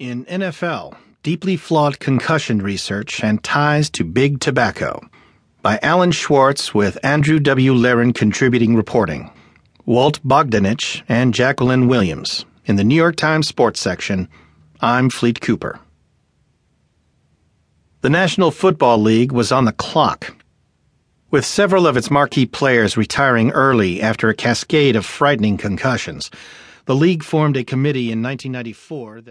In NFL, Deeply Flawed Concussion Research and Ties to Big Tobacco by Alan Schwarz with Andrew W. Lehren contributing reporting. Walt Bogdanich and Jacqueline Williams. In the New York Times Sports section, I'm Fleet Cooper. The National Football League was on the clock. With several of its marquee players retiring early after a cascade of frightening concussions, the league formed a committee in 1994 that